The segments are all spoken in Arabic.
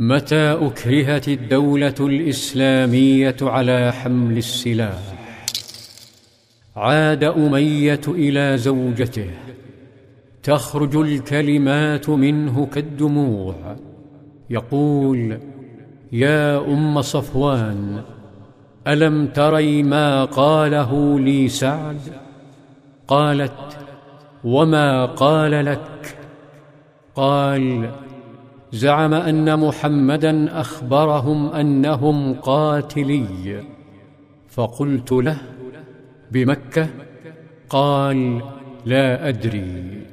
متى أكرهت الدولة الإسلامية على حمل السلاح؟ عاد أمية إلى زوجته. تخرج الكلمات منه كالدموع. يقول يا أم صفوان ألم تري ما قاله لي سعد؟ قالت وما قال لك؟ قال زعم أن محمدا أخبرهم أنهم قاتلي. فقلت له بمكة؟ قال لا أدري.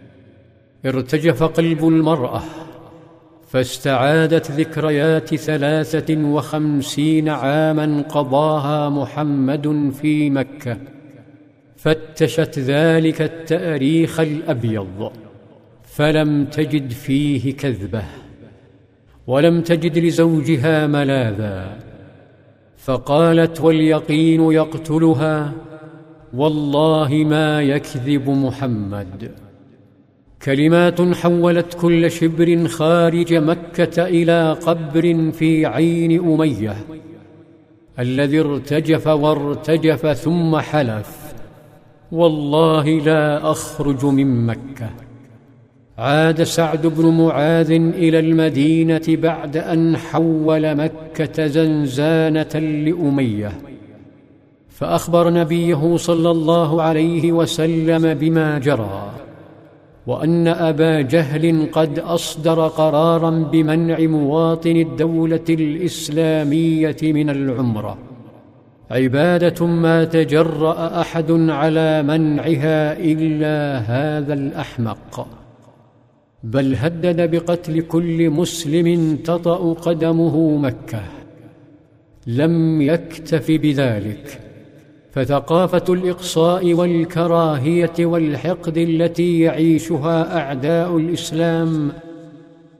ارتجف قلب المرأة فاستعادت ذكريات ثلاثة وخمسين عاما قضاها محمد في مكة. فتشت ذلك التأريخ الأبيض فلم تجد فيه كذبة. ولم تجد لزوجها ملاذا. فقالت واليقين يقتلها والله ما يكذب محمد. كلمات حولت كل شبر خارج مكة إلى قبر في عين أمية الذي ارتجف وارتجف ثم حلف. والله لا أخرج من مكة. عاد سعد بن معاذ إلى المدينة بعد أن حول مكة زنزانة لأمية. فأخبر نبيه صلى الله عليه وسلم بما جرى وأن أبا جهل قد أصدر قرارا بمنع مواطن الدولة الإسلامية من العمرة. عبادة ما تجرأ أحد على منعها إلا هذا الأحمق. بل هدد بقتل كل مسلم تطأ قدمه مكة. لم يكتف بذلك. فثقافة الإقصاء والكراهية والحقد التي يعيشها أعداء الإسلام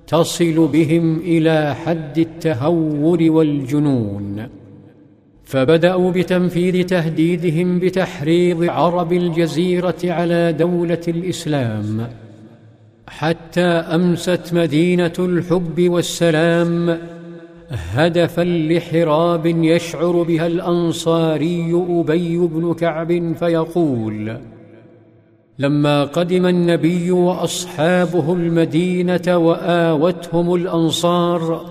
تصل بهم إلى حد التهور والجنون. فبدأوا بتنفيذ تهديدهم بتحريض عرب الجزيرة على دولة الإسلام. حتى أمست مدينة الحب والسلام هدفا لحراب يشعر بها الأنصاري أبي بن كعب فيقول لما قدم النبي وأصحابه المدينة وآوتهم الأنصار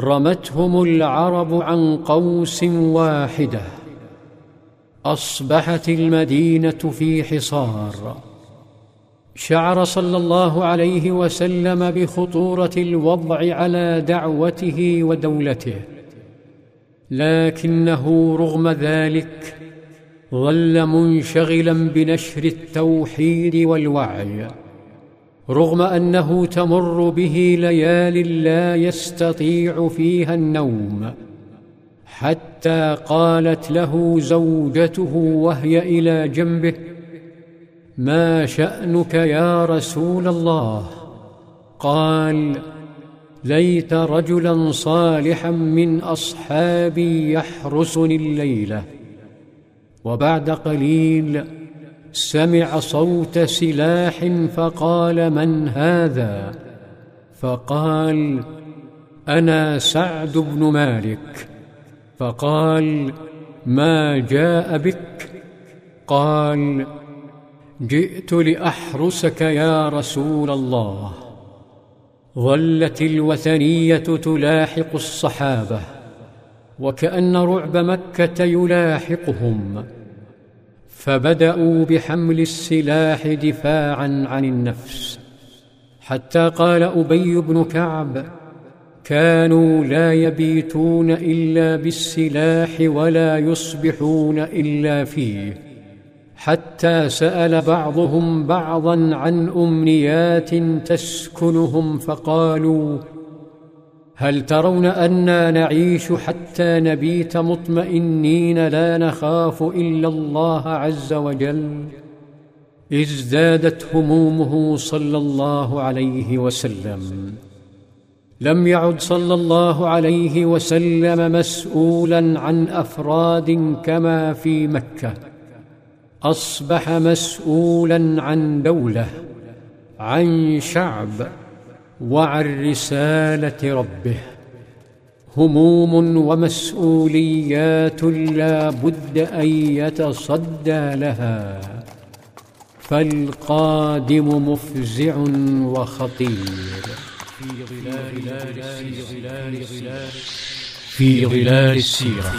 رمتهم العرب عن قوس واحدة. أصبحت المدينة في حصار. شعر صلى الله عليه وسلم بخطورة الوضع على دعوته ودولته لكنه رغم ذلك ظل منشغلا بنشر التوحيد والوعي رغم أنه تمر به ليال لا يستطيع فيها النوم حتى قالت له زوجته وهي إلى جنبه ما شأنك يا رسول الله؟ قال ليت رجلا صالحا من أصحابي يحرسني الليلة وبعد قليل سمع صوت سلاح فقال من هذا؟ فقال أنا سعد بن مالك. فقال ما جاء بك؟ قال جئت لأحرسك يا رسول الله. ظلت الوثنية تلاحق الصحابة وكأن رعب مكة يلاحقهم. فبدأوا بحمل السلاح دفاعا عن النفس حتى قال أبي بن كعب كانوا لا يبيتون إلا بالسلاح ولا يصبحون إلا فيه. حتى سأل بعضهم بعضا عن أمنيات تسكنهم فقالوا هل ترون أنا نعيش حتى نبيت مطمئنين لا نخاف إلا الله عز وجل؟ ازدادت همومه صلى الله عليه وسلم. لم يعد صلى الله عليه وسلم مسؤولا عن أفراد كما في مكة. أصبح مسؤولا عن دولة عن شعب وعن رسالة ربه. هموم ومسؤوليات لا بد أن يتصدى لها. فالقادم مفزع وخطير. في ظلال في ظلال السيرة.